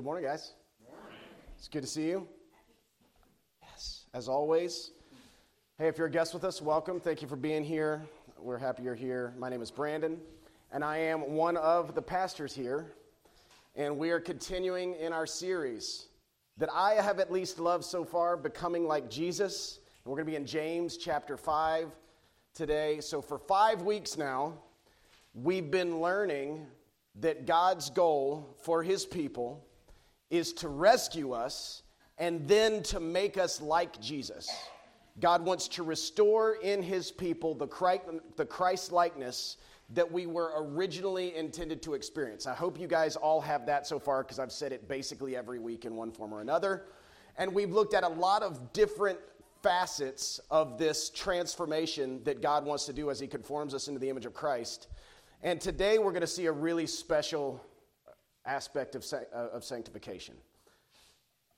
Good morning, guys. It's good to see you. Yes, as always. Hey, if you're a guest with us, welcome. Thank you for being here. We're happy you're here. My name is Brandon, and I am one of the pastors here. And we are continuing in our series that I have at least loved so far, Becoming Like Jesus. And we're going to be in James chapter 5 today. So, for five weeks now, we've been learning that God's goal for his people is to rescue us and then to make us like Jesus. God wants to restore in his people the Christ likeness that we were originally intended to experience. I hope you guys all have that so far because I've said it basically every week in one form or another. And we've looked at a lot of different facets of this transformation that God wants to do as he conforms us into the image of Christ. And today we're going to see a really special aspect of, uh, of sanctification.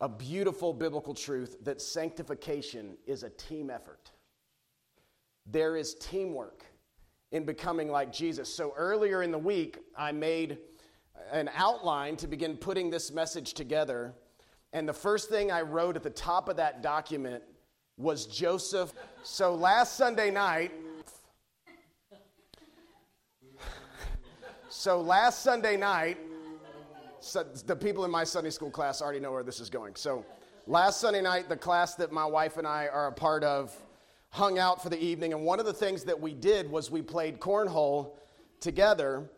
A beautiful biblical truth that sanctification is a team effort. There is teamwork in becoming like Jesus. So earlier in the week, I made an outline to begin putting this message together. And the first thing I wrote at the top of that document was Joseph. So last Sunday night, so last Sunday night, so the people in my Sunday school class already know where this is going. So, last Sunday night, the class that my wife and I are a part of hung out for the evening, and one of the things that we did was we played cornhole together,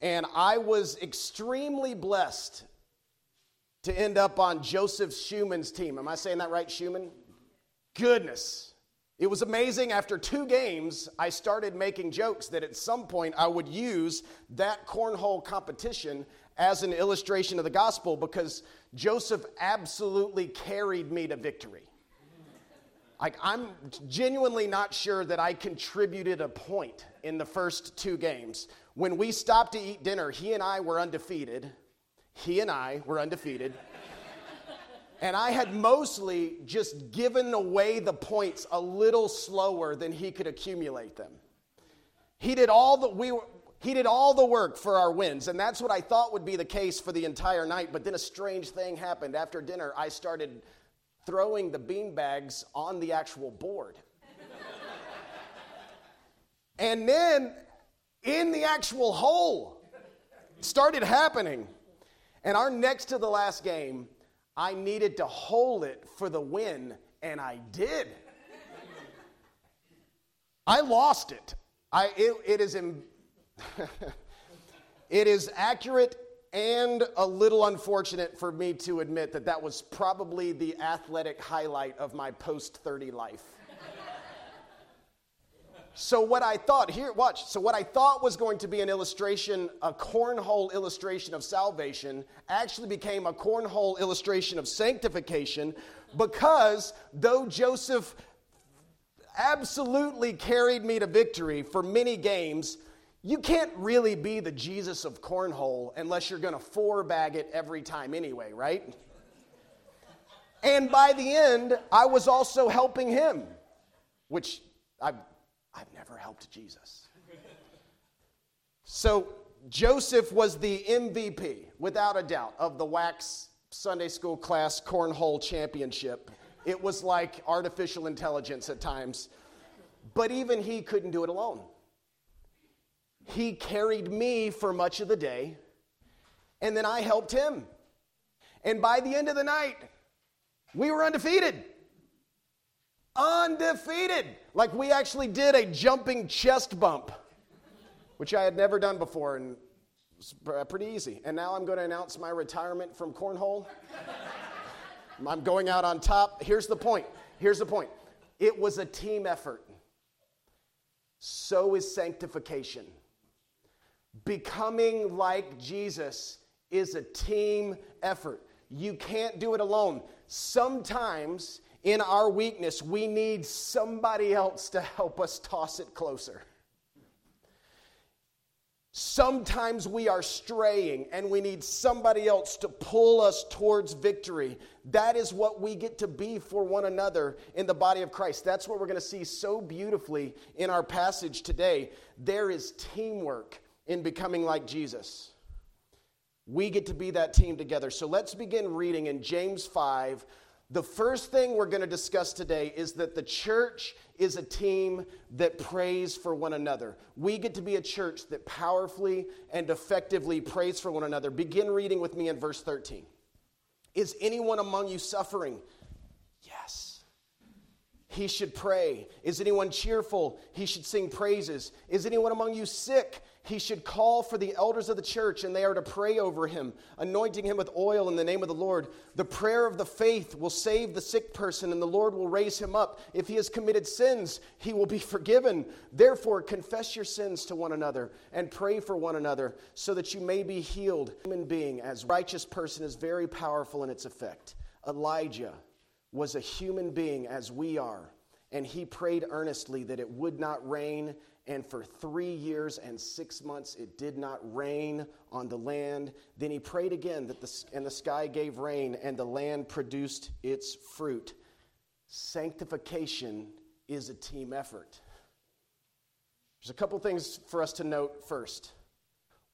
and I was extremely blessed to end up on Joseph Schumann's team. Am I saying that right, Schumann? Goodness. It was amazing. After two games, I started making jokes that at some point I would use that cornhole competition as an illustration of the gospel because Joseph absolutely carried me to victory. Like, I'm genuinely not sure that I contributed a point in the first two games. When we stopped to eat dinner, he and I were undefeated. He and I were undefeated. and I had mostly just given away the points a little slower than he could accumulate them. He did all that we were, he did all the work for our wins, and that's what I thought would be the case for the entire night. But then a strange thing happened. After dinner, I started throwing the bean bags on the actual board. and then in the actual hole started happening. And our next to the last game, I needed to hold it for the win, and I did. I lost it. I, it, it is Im- it is accurate and a little unfortunate for me to admit that that was probably the athletic highlight of my post 30 life. so, what I thought, here, watch. So, what I thought was going to be an illustration, a cornhole illustration of salvation, actually became a cornhole illustration of sanctification because though Joseph absolutely carried me to victory for many games, you can't really be the Jesus of cornhole unless you're going to four bag it every time anyway, right? And by the end, I was also helping him, which I've, I've never helped Jesus. So Joseph was the MVP, without a doubt, of the Wax Sunday School class cornhole championship. It was like artificial intelligence at times. But even he couldn't do it alone. He carried me for much of the day, and then I helped him. And by the end of the night, we were undefeated. Undefeated. Like we actually did a jumping chest bump, which I had never done before, and it was pretty easy. And now I'm going to announce my retirement from cornhole. I'm going out on top. Here's the point. Here's the point. It was a team effort. So is sanctification. Becoming like Jesus is a team effort. You can't do it alone. Sometimes in our weakness, we need somebody else to help us toss it closer. Sometimes we are straying and we need somebody else to pull us towards victory. That is what we get to be for one another in the body of Christ. That's what we're going to see so beautifully in our passage today. There is teamwork in becoming like Jesus. We get to be that team together. So let's begin reading in James 5. The first thing we're going to discuss today is that the church is a team that prays for one another. We get to be a church that powerfully and effectively prays for one another. Begin reading with me in verse 13. Is anyone among you suffering? He should pray. Is anyone cheerful? He should sing praises. Is anyone among you sick? he should call for the elders of the church and they are to pray over him, anointing him with oil in the name of the Lord. The prayer of the faith will save the sick person and the Lord will raise him up. If he has committed sins, he will be forgiven. Therefore, confess your sins to one another and pray for one another so that you may be healed. Human being, as righteous person, is very powerful in its effect. Elijah was a human being as we are, and he prayed earnestly that it would not rain and for three years and six months it did not rain on the land. Then he prayed again, that the, and the sky gave rain, and the land produced its fruit. Sanctification is a team effort. There's a couple things for us to note first.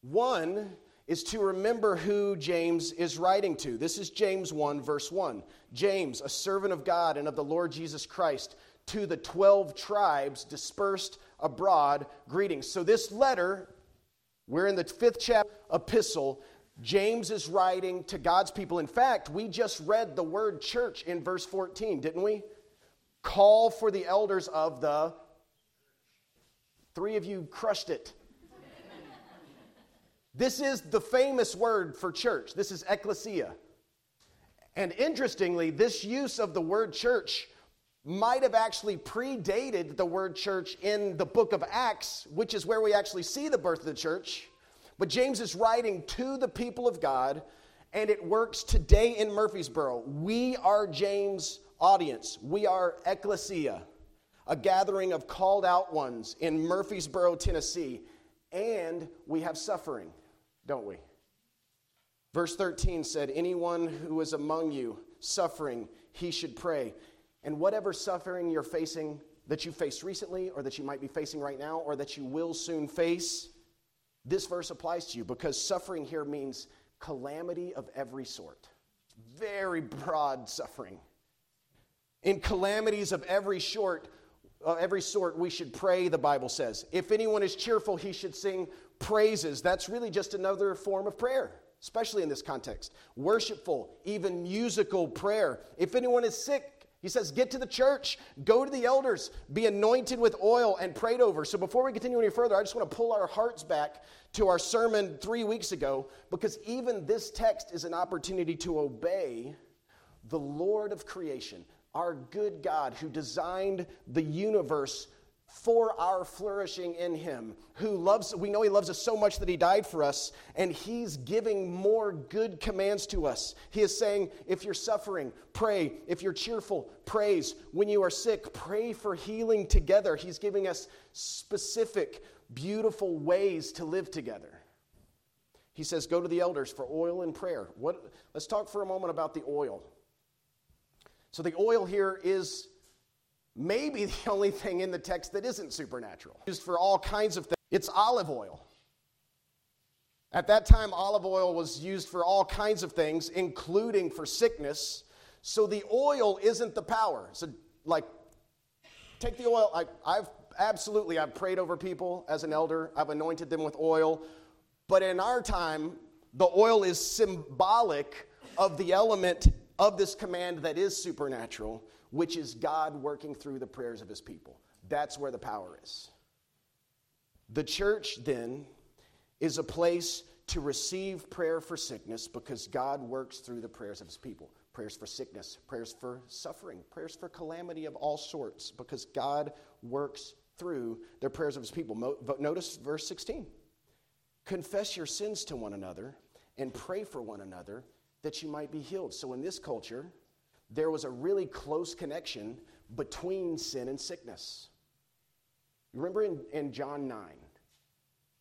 One is to remember who James is writing to. This is James 1, verse 1. James, a servant of God and of the Lord Jesus Christ, to the 12 tribes dispersed abroad greetings. So, this letter, we're in the fifth chapter epistle. James is writing to God's people. In fact, we just read the word church in verse 14, didn't we? Call for the elders of the. Three of you crushed it. This is the famous word for church. This is ecclesia. And interestingly, this use of the word church might have actually predated the word church in the book of Acts, which is where we actually see the birth of the church. But James is writing to the people of God, and it works today in Murfreesboro. We are James' audience, we are ecclesia, a gathering of called out ones in Murfreesboro, Tennessee, and we have suffering, don't we? Verse 13 said, Anyone who is among you suffering, he should pray. And whatever suffering you're facing, that you faced recently, or that you might be facing right now, or that you will soon face, this verse applies to you because suffering here means calamity of every sort. Very broad suffering. In calamities of every sort, uh, every sort, we should pray, the Bible says. If anyone is cheerful, he should sing praises. That's really just another form of prayer, especially in this context. Worshipful, even musical prayer. If anyone is sick, he says, Get to the church, go to the elders, be anointed with oil and prayed over. So before we continue any further, I just want to pull our hearts back to our sermon three weeks ago because even this text is an opportunity to obey the Lord of creation, our good God who designed the universe for our flourishing in him who loves we know he loves us so much that he died for us and he's giving more good commands to us. He is saying if you're suffering pray. If you're cheerful praise. When you are sick pray for healing together. He's giving us specific beautiful ways to live together. He says go to the elders for oil and prayer. What let's talk for a moment about the oil so the oil here is maybe the only thing in the text that isn't supernatural. Used for all kinds of things. It's olive oil. At that time, olive oil was used for all kinds of things, including for sickness. So the oil isn't the power. So, like, take the oil. I, I've absolutely, I've prayed over people as an elder, I've anointed them with oil. But in our time, the oil is symbolic of the element of this command that is supernatural which is God working through the prayers of his people. That's where the power is. The church, then, is a place to receive prayer for sickness because God works through the prayers of his people. Prayers for sickness, prayers for suffering, prayers for calamity of all sorts because God works through the prayers of his people. Notice verse 16. Confess your sins to one another and pray for one another that you might be healed. So, in this culture, there was a really close connection between sin and sickness. You remember in, in John 9,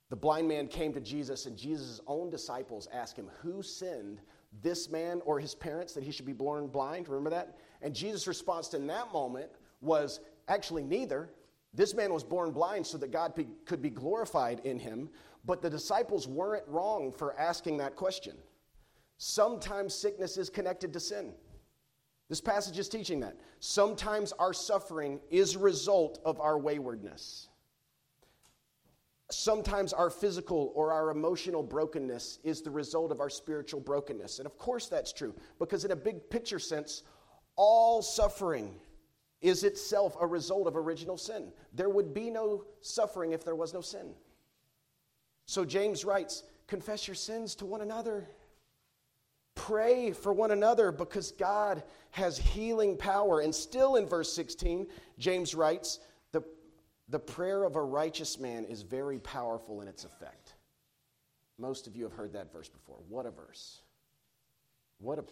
the blind man came to Jesus, and Jesus' own disciples asked him, Who sinned, this man or his parents, that he should be born blind? Remember that? And Jesus' response in that moment was actually neither. This man was born blind so that God be, could be glorified in him, but the disciples weren't wrong for asking that question. Sometimes sickness is connected to sin. This passage is teaching that. Sometimes our suffering is a result of our waywardness. Sometimes our physical or our emotional brokenness is the result of our spiritual brokenness. And of course, that's true, because in a big picture sense, all suffering is itself a result of original sin. There would be no suffering if there was no sin. So James writes, Confess your sins to one another. Pray for one another because God has healing power. And still in verse 16, James writes, the, the prayer of a righteous man is very powerful in its effect. Most of you have heard that verse before. What a verse. What a,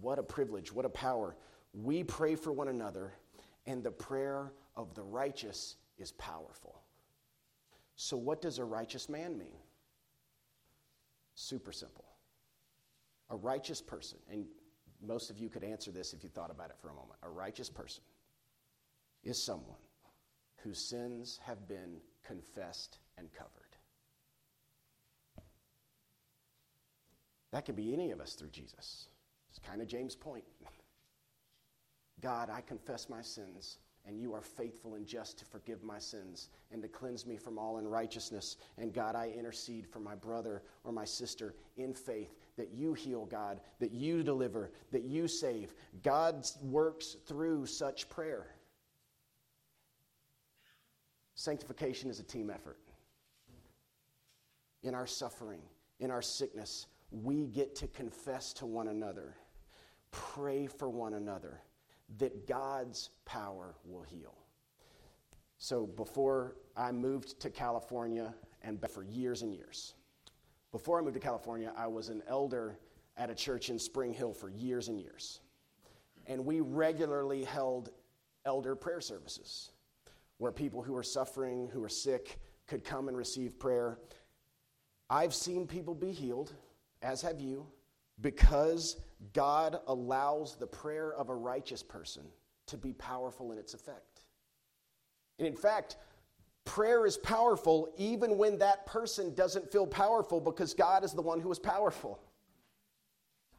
what a privilege, what a power. We pray for one another, and the prayer of the righteous is powerful. So, what does a righteous man mean? Super simple. A righteous person, and most of you could answer this if you thought about it for a moment. A righteous person is someone whose sins have been confessed and covered. That can be any of us through Jesus. It's kind of James' point. God, I confess my sins and you are faithful and just to forgive my sins and to cleanse me from all unrighteousness. And God, I intercede for my brother or my sister in faith that you heal, God, that you deliver, that you save. God works through such prayer. Sanctification is a team effort. In our suffering, in our sickness, we get to confess to one another, pray for one another that God's power will heal. So before I moved to California, and for years and years, before I moved to California, I was an elder at a church in Spring Hill for years and years. And we regularly held elder prayer services where people who were suffering, who were sick, could come and receive prayer. I've seen people be healed, as have you, because God allows the prayer of a righteous person to be powerful in its effect. And in fact, prayer is powerful even when that person doesn't feel powerful because God is the one who is powerful.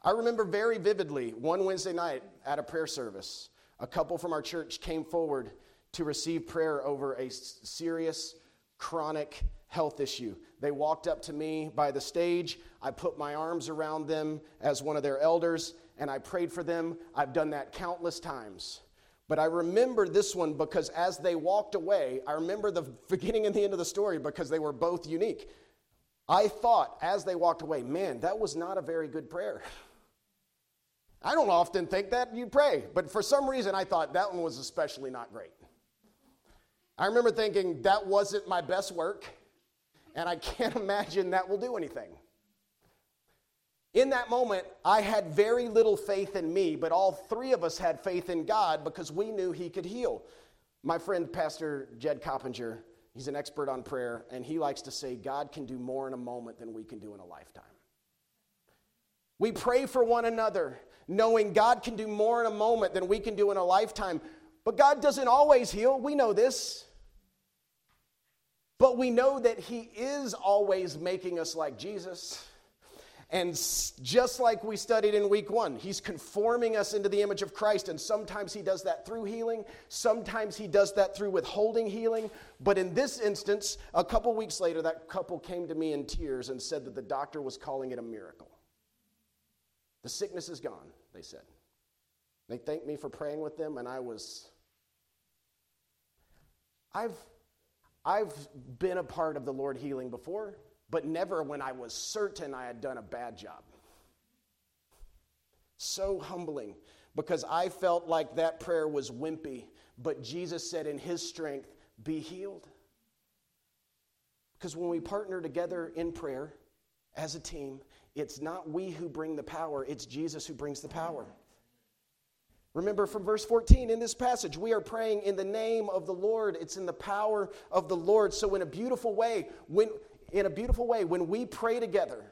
I remember very vividly one Wednesday night at a prayer service, a couple from our church came forward to receive prayer over a serious chronic health issue. They walked up to me by the stage. I put my arms around them as one of their elders, and I prayed for them. I've done that countless times. But I remember this one because as they walked away, I remember the beginning and the end of the story because they were both unique. I thought as they walked away, man, that was not a very good prayer. I don't often think that you pray, but for some reason I thought that one was especially not great. I remember thinking that wasn't my best work, and I can't imagine that will do anything. In that moment, I had very little faith in me, but all three of us had faith in God because we knew He could heal. My friend, Pastor Jed Coppenger, he's an expert on prayer, and he likes to say, God can do more in a moment than we can do in a lifetime. We pray for one another, knowing God can do more in a moment than we can do in a lifetime. But God doesn't always heal. We know this. But we know that He is always making us like Jesus. And just like we studied in week one, he's conforming us into the image of Christ. And sometimes he does that through healing, sometimes he does that through withholding healing. But in this instance, a couple weeks later, that couple came to me in tears and said that the doctor was calling it a miracle. The sickness is gone, they said. They thanked me for praying with them, and I was. I've I've been a part of the Lord healing before, but never when I was certain I had done a bad job. So humbling because I felt like that prayer was wimpy, but Jesus said, in His strength, be healed. Because when we partner together in prayer as a team, it's not we who bring the power, it's Jesus who brings the power. Remember from verse 14 in this passage, we are praying in the name of the Lord. It's in the power of the Lord. So in a beautiful way, when in a beautiful way, when we pray together,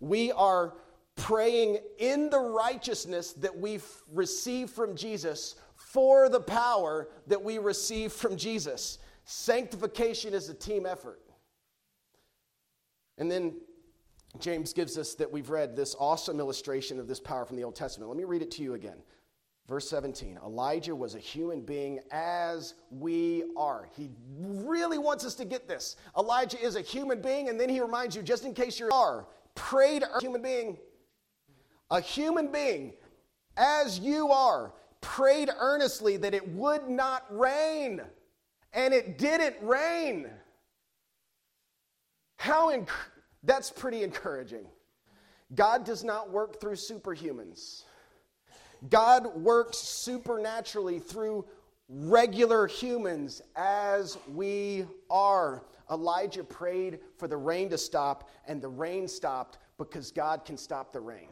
we are praying in the righteousness that we receive from Jesus for the power that we receive from Jesus. Sanctification is a team effort. And then James gives us that we've read this awesome illustration of this power from the Old Testament. Let me read it to you again. Verse 17 Elijah was a human being as we are. He really wants us to get this. Elijah is a human being, and then he reminds you, just in case you are, prayed a human being. A human being as you are, prayed earnestly that it would not rain, and it didn't rain. How inc- that's pretty encouraging. God does not work through superhumans. God works supernaturally through regular humans as we are. Elijah prayed for the rain to stop, and the rain stopped because God can stop the rain.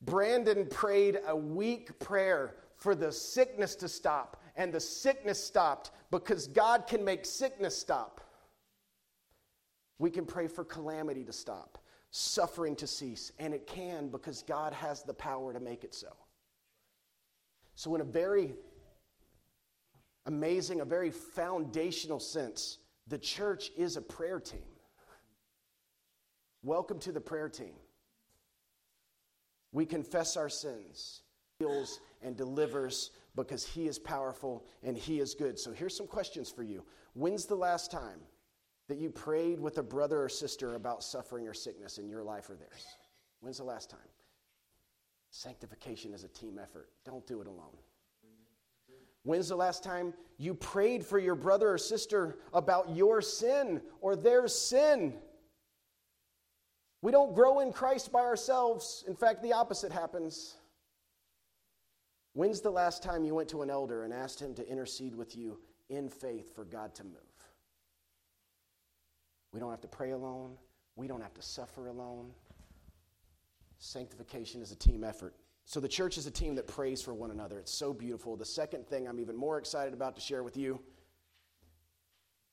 Brandon prayed a weak prayer for the sickness to stop, and the sickness stopped because God can make sickness stop. We can pray for calamity to stop, suffering to cease, and it can because God has the power to make it so. So, in a very amazing, a very foundational sense, the church is a prayer team. Welcome to the prayer team. We confess our sins, heals, and delivers because He is powerful and He is good. So here's some questions for you. When's the last time that you prayed with a brother or sister about suffering or sickness in your life or theirs? When's the last time? Sanctification is a team effort. Don't do it alone. When's the last time you prayed for your brother or sister about your sin or their sin? We don't grow in Christ by ourselves. In fact, the opposite happens. When's the last time you went to an elder and asked him to intercede with you in faith for God to move? We don't have to pray alone. We don't have to suffer alone. Sanctification is a team effort. So the church is a team that prays for one another. It's so beautiful. The second thing I'm even more excited about to share with you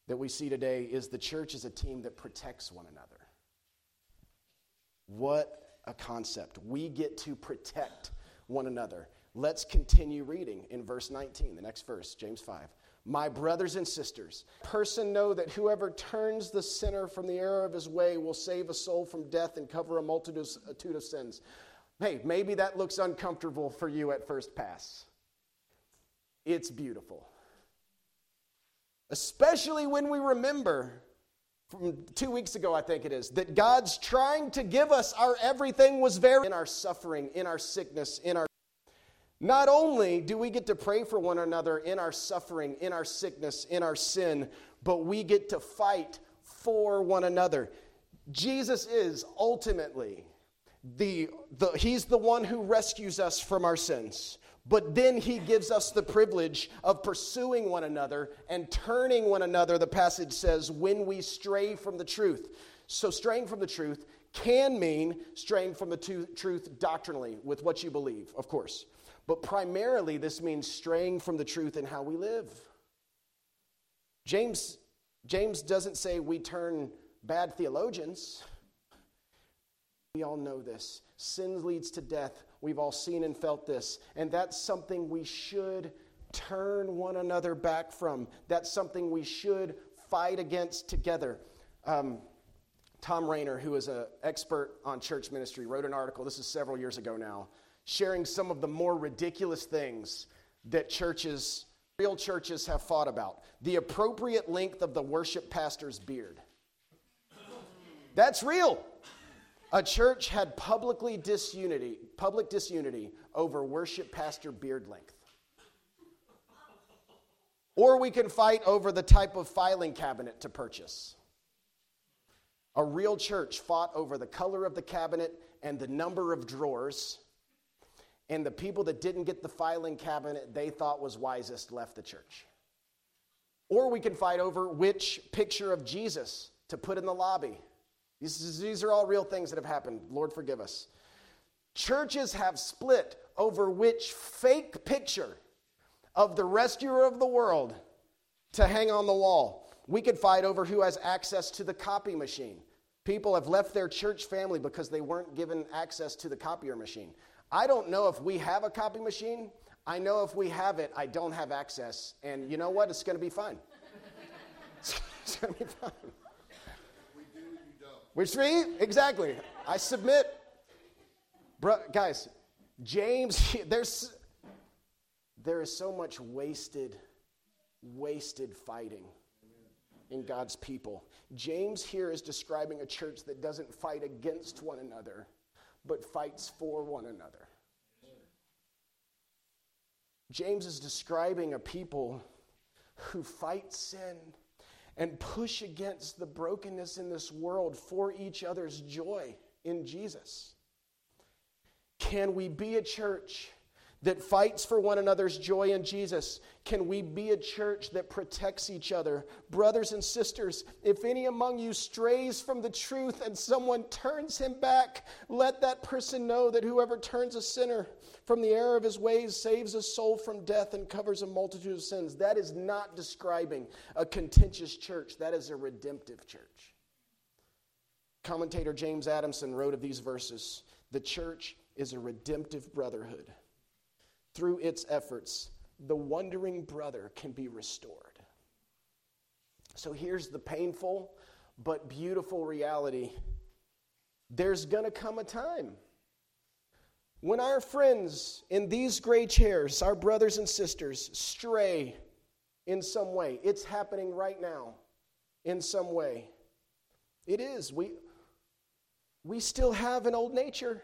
that we see today is the church is a team that protects one another. What a concept. We get to protect one another. Let's continue reading in verse 19, the next verse, James 5. My brothers and sisters, person know that whoever turns the sinner from the error of his way will save a soul from death and cover a multitude of sins. Hey, maybe that looks uncomfortable for you at first pass. It's beautiful. Especially when we remember from two weeks ago, I think it is, that God's trying to give us our everything was very in our suffering, in our sickness, in our. Not only do we get to pray for one another in our suffering, in our sickness, in our sin, but we get to fight for one another. Jesus is ultimately the, the he's the one who rescues us from our sins. But then he gives us the privilege of pursuing one another and turning one another, the passage says, when we stray from the truth. So, straying from the truth can mean straying from the truth doctrinally with what you believe, of course. But primarily, this means straying from the truth in how we live. James, James doesn't say we turn bad theologians. We all know this. Sin leads to death. We've all seen and felt this. And that's something we should turn one another back from. That's something we should fight against together. Um, Thom Rainer, who is an expert on church ministry, wrote an article, this is several years ago now, sharing some of the more ridiculous things that churches, real churches, have fought about. The appropriate length of the worship pastor's beard. That's real. A church had publicly disunity, public disunity over worship pastor beard length. Or we can fight over the type of filing cabinet to purchase. A real church fought over the color of the cabinet and the number of drawers. And the people that didn't get the filing cabinet they thought was wisest left the church. Or we can fight over which picture of Jesus to put in the lobby. These, these are all real things that have happened. Lord, forgive us. Churches have split over which fake picture of the rescuer of the world to hang on the wall. We could fight over who has access to the copy machine. People have left their church family because they weren't given access to the copier machine. I don't know if we have a copy machine. I know if we have it, I don't have access. And you know what? It's going to be fine. going to be fine. Which me? Exactly. I submit. Bro, guys, James, there's there is so much wasted, wasted fighting in God's people. James here is describing a church that doesn't fight against one another, but fights for one another. James is describing a people who fight sin and push against the brokenness in this world for each other's joy in Jesus. Can we be a church that fights for one another's joy in Jesus? Can we be a church that protects each other? Brothers and sisters, if any among you strays from the truth and someone turns him back, let that person know that whoever turns a sinner from the error of his ways saves a soul from death and covers a multitude of sins. That is not describing a contentious church, that is a redemptive church. Commentator James Adamson wrote of these verses The church is a redemptive brotherhood. Through its efforts, the wandering brother can be restored. So here's the painful but beautiful reality there's going to come a time when our friends in these gray chairs, our brothers and sisters, stray in some way. It's happening right now in some way. It is. We, we still have an old nature.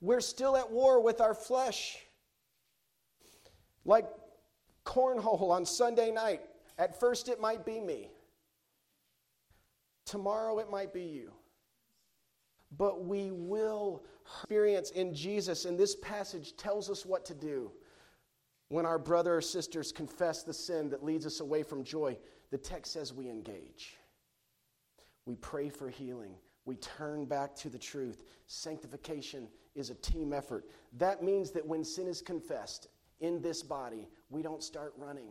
We're still at war with our flesh. Like cornhole on Sunday night. At first, it might be me. Tomorrow, it might be you. But we will experience in Jesus, and this passage tells us what to do when our brother or sisters confess the sin that leads us away from joy. The text says we engage. We pray for healing. We turn back to the truth. Sanctification is a team effort. That means that when sin is confessed in this body, we don't start running.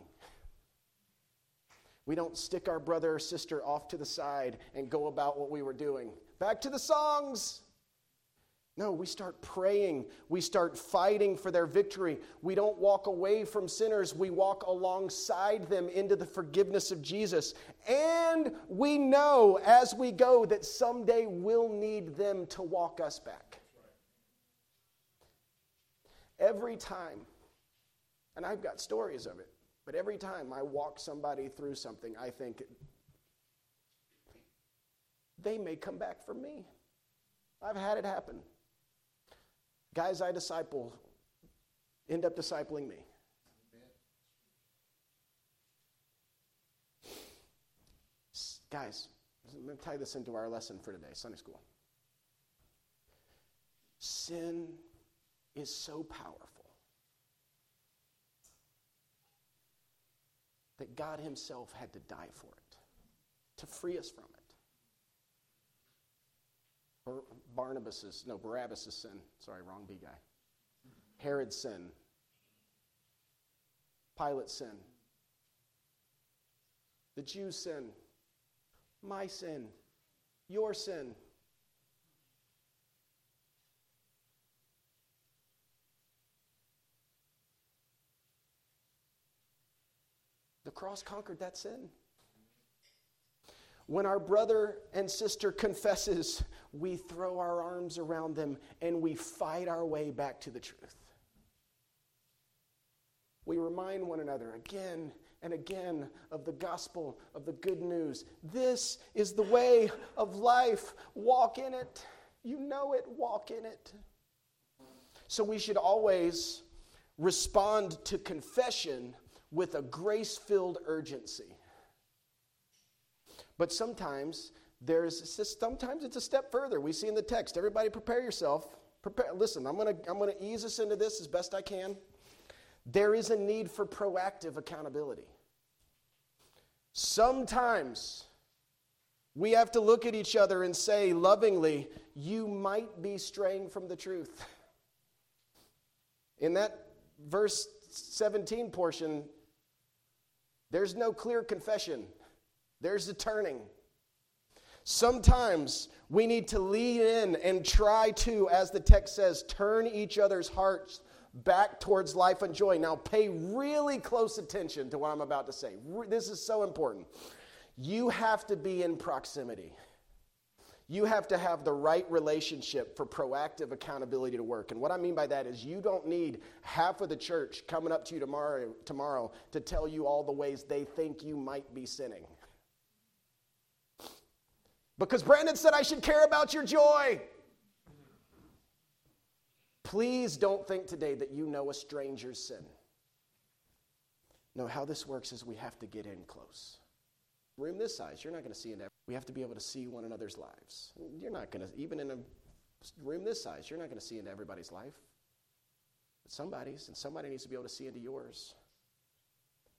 We don't stick our brother or sister off to the side and go about what we were doing. Back to the songs. No, we start praying. We start fighting for their victory. We don't walk away from sinners. We walk alongside them into the forgiveness of Jesus. And we know as we go that someday we'll need them to walk us back. Every time, and I've got stories of it, but every time I walk somebody through something, I think, they may come back for me. I've had it happen. Guys I disciple end up discipling me. Guys, let me tie this into our lesson for today, Sunday school. Sin is so powerful that God Himself had to die for it, to free us from it. Barnabas's, no, Barabbas's sin. Sorry, wrong B guy. Herod's sin. Pilate's sin. The Jews' sin. My sin. Your sin. The cross conquered that sin. When our brother and sister confesses, we throw our arms around them and we fight our way back to the truth. We remind one another again and again of the gospel, of the good news. This is the way of life. Walk in it. You know it, walk in it. So we should always respond to confession with a grace filled urgency. But sometimes there's sometimes it's a step further. We see in the text. Everybody prepare yourself. Prepare listen, I'm gonna I'm gonna ease us into this as best I can. There is a need for proactive accountability. Sometimes we have to look at each other and say lovingly, you might be straying from the truth. In that verse 17 portion, there's no clear confession. There's a turning. Sometimes we need to lean in and try to, as the text says, turn each other's hearts back towards life and joy. Now, pay really close attention to what I'm about to say. This is so important. you have to be in proximity. You have to have the right relationship for proactive accountability to work. And what I mean by that is you don't need half of the church coming up to you tomorrow, tomorrow to tell you all the ways they think you might be sinning. Because Brandon said I should care about your joy. Please don't think today that you know a stranger's sin. No, how this works is we have to get in close. Room this size, you're not going to see into. We have to be able to see one another's lives. You're not going to, even in a room this size, you're not going to see into everybody's life. But somebody's, and somebody needs to be able to see into yours.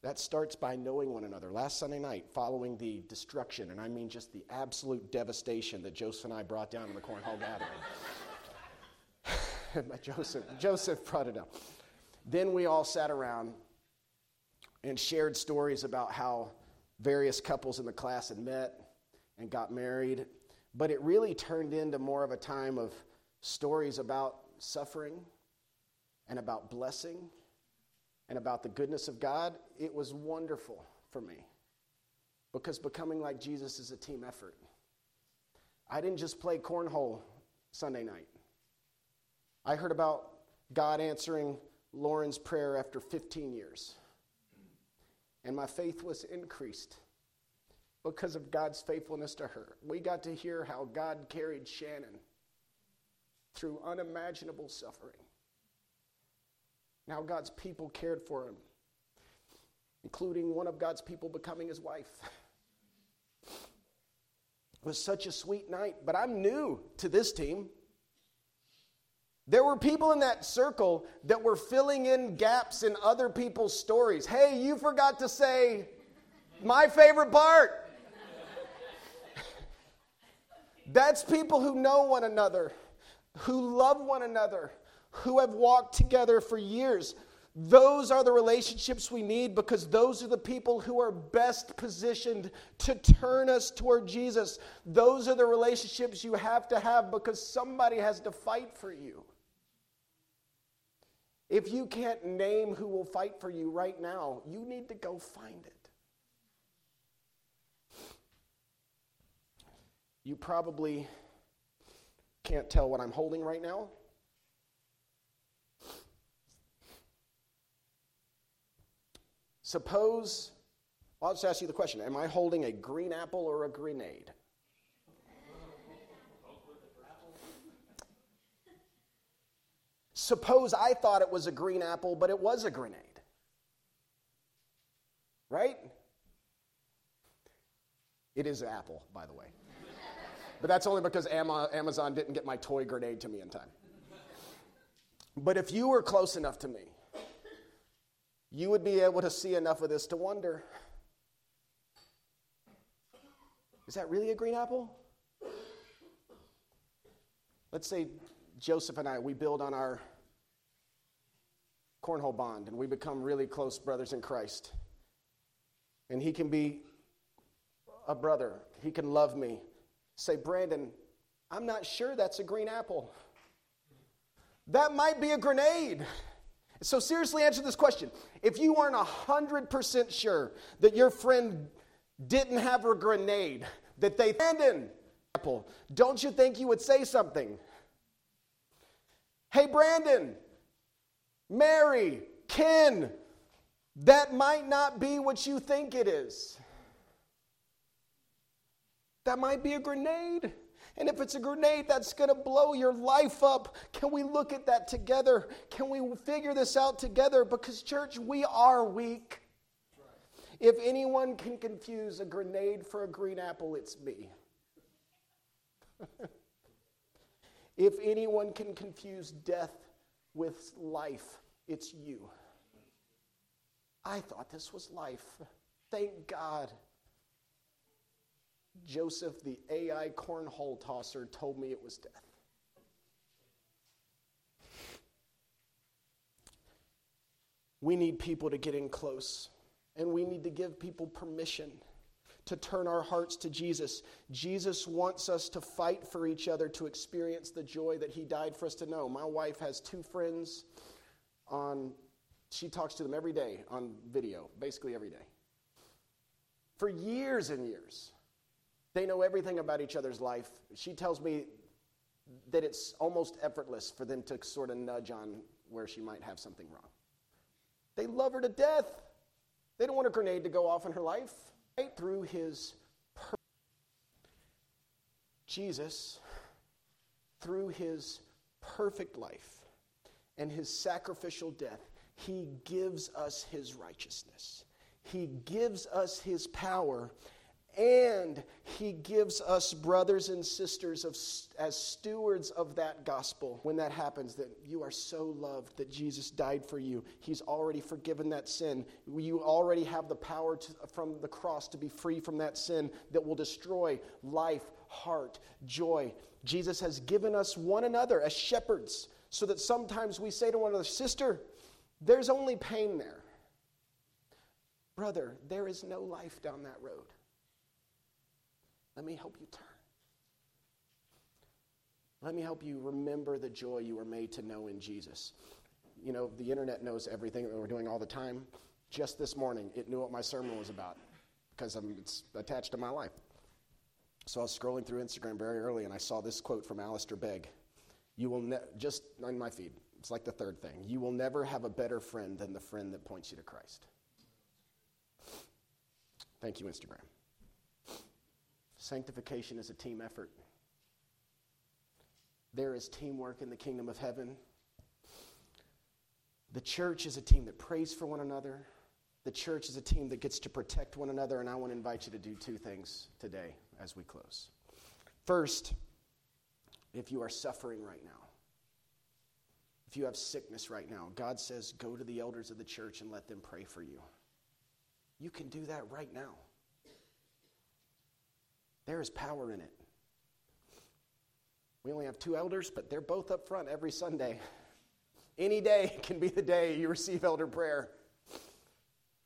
That starts by knowing one another. Last Sunday night, following the destruction, and I mean just the absolute devastation that Joseph and I brought down in the Cornhole gathering. Joseph, Joseph brought it up. Then we all sat around and shared stories about how various couples in the class had met and got married. But it really turned into more of a time of stories about suffering and about blessing and about the goodness of God. It was wonderful for me because becoming like Jesus is a team effort. I didn't just play cornhole Sunday night. I heard about God answering Lauren's prayer after 15 years and my faith was increased because of God's faithfulness to her. We got to hear how God carried Shannon through unimaginable suffering. Now, God's people cared for him, including one of God's people becoming his wife. It was such a sweet night, but I'm new to this team. There were people in that circle that were filling in gaps in other people's stories. Hey, you forgot to say my favorite part. That's people who know one another, who love one another, who have walked together for years. Those are the relationships we need because those are the people who are best positioned to turn us toward Jesus. Those are the relationships you have to have because somebody has to fight for you. If you can't name who will fight for you right now, you need to go find it. You probably can't tell what I'm holding right now. Suppose, well, I'll just ask you the question Am I holding a green apple or a grenade? Suppose I thought it was a green apple, but it was a grenade. Right? It is an apple, by the way. But that's only because Amazon didn't get my toy grenade to me in time. But if you were close enough to me, you would be able to see enough of this to wonder is that really a green apple? Let's say Joseph and I, we build on our cornhole bond and we become really close brothers in Christ. And he can be a brother, he can love me. Say, Brandon, I'm not sure that's a green apple. That might be a grenade. So, seriously, answer this question. If you aren't 100% sure that your friend didn't have a grenade, that they abandoned, apple, don't you think you would say something? Hey, Brandon, Mary, Ken, that might not be what you think it is. That might be a grenade. And if it's a grenade that's going to blow your life up, can we look at that together? Can we figure this out together? Because, church, we are weak. If anyone can confuse a grenade for a green apple, it's me. if anyone can confuse death with life, it's you. I thought this was life. Thank God. Joseph, the AI cornhole tosser, told me it was death. We need people to get in close, and we need to give people permission to turn our hearts to Jesus. Jesus wants us to fight for each other to experience the joy that He died for us to know. My wife has two friends on, she talks to them every day on video, basically every day. for years and years. They know everything about each other's life. She tells me that it's almost effortless for them to sort of nudge on where she might have something wrong. They love her to death. They don't want a grenade to go off in her life. Right through his per- Jesus, through his perfect life and his sacrificial death, he gives us his righteousness. He gives us his power and he gives us brothers and sisters of, as stewards of that gospel. When that happens that you are so loved that jesus died for you. He's already forgiven that sin. You already have the power to, from the cross to be free from that sin that will destroy life heart joy. Jesus has given us one another as shepherds so that sometimes we say to one another sister there's only pain there. Brother there is no life down that road let me help you turn. Let me help you remember the joy you were made to know in Jesus. You know, the internet knows everything that we're doing all the time. Just this morning, it knew what my sermon was about because it's attached to my life. So I was scrolling through Instagram very early and I saw this quote from Alistair Begg. You will ne- just on my feed. It's like the third thing. You will never have a better friend than the friend that points you to Christ. Thank you, Instagram. Sanctification is a team effort. There is teamwork in the kingdom of heaven. The church is a team that prays for one another. The church is a team that gets to protect one another, and I want to invite you to do two things today as we close. First, if you are suffering right now, if you have sickness right now, God says, go to the elders of the church and let them pray for you. You can do that right now. There is power in it. We only have two elders, but they're both up front every Sunday. Any day can be the day you receive elder prayer.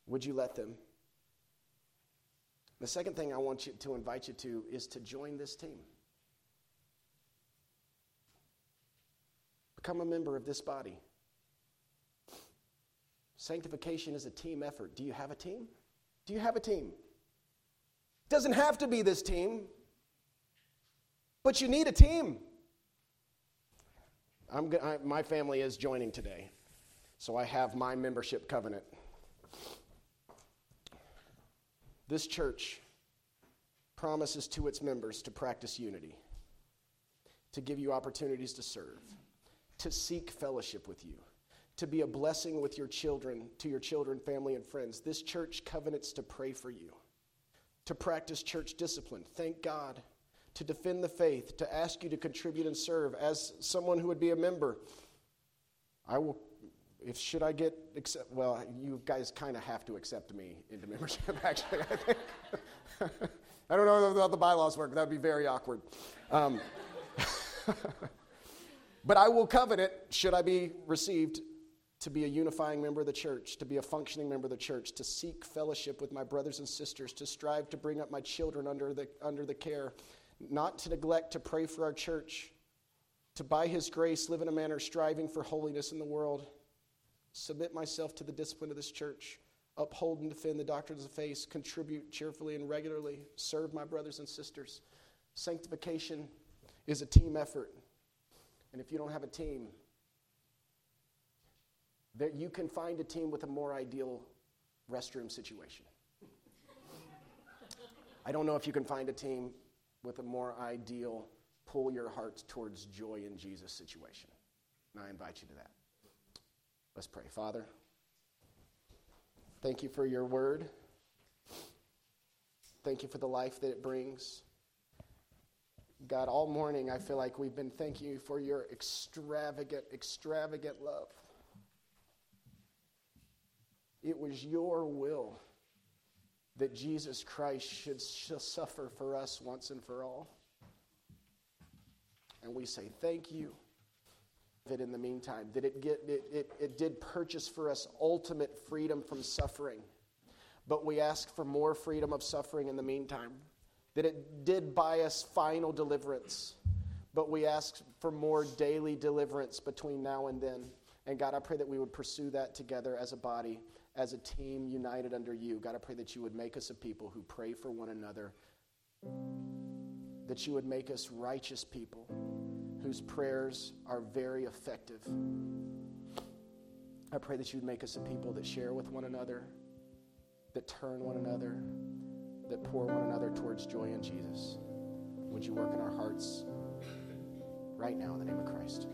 Would you let them? The second thing I want you to invite you to is to join this team. Become a member of this body. Sanctification is a team effort. Do you have a team? Do you have a team? Doesn't have to be this team, but you need a team. I'm, I, my family is joining today, so I have my membership covenant. This church promises to its members to practice unity, to give you opportunities to serve, to seek fellowship with you, to be a blessing with your children, to your children, family, and friends. This church covenants to pray for you to practice church discipline. Thank God. To defend the faith, to ask you to contribute and serve as someone who would be a member. I will, if should I get accept, well, you guys kind of have to accept me into membership, actually, I think. I don't know how the bylaws work. That would be very awkward. Um, but I will covenant, should I be received, to be a unifying member of the church, to be a functioning member of the church, to seek fellowship with my brothers and sisters, to strive to bring up my children under the, under the care, not to neglect to pray for our church, to by his grace live in a manner striving for holiness in the world, submit myself to the discipline of this church, uphold and defend the doctrines of faith, contribute cheerfully and regularly, serve my brothers and sisters. Sanctification is a team effort. And if you don't have a team, that you can find a team with a more ideal restroom situation. I don't know if you can find a team with a more ideal pull your heart towards joy in Jesus situation. And I invite you to that. Let's pray. Father, thank you for your word. Thank you for the life that it brings. God, all morning I feel like we've been thanking you for your extravagant, extravagant love. It was your will that Jesus Christ should suffer for us once and for all. And we say thank you. That in the meantime that it, get, it, it, it did purchase for us ultimate freedom from suffering. But we ask for more freedom of suffering in the meantime. That it did buy us final deliverance. But we ask for more daily deliverance between now and then. And god i pray that we would pursue that together as a body as a team united under you. God, I pray that you would make us a people who pray for one another, that you would make us righteous people whose prayers are very effective. I pray that you would make us a people that share with one another, that turn one another, that pour one another towards joy in Jesus. Would you work in our hearts right now in the name of Christ?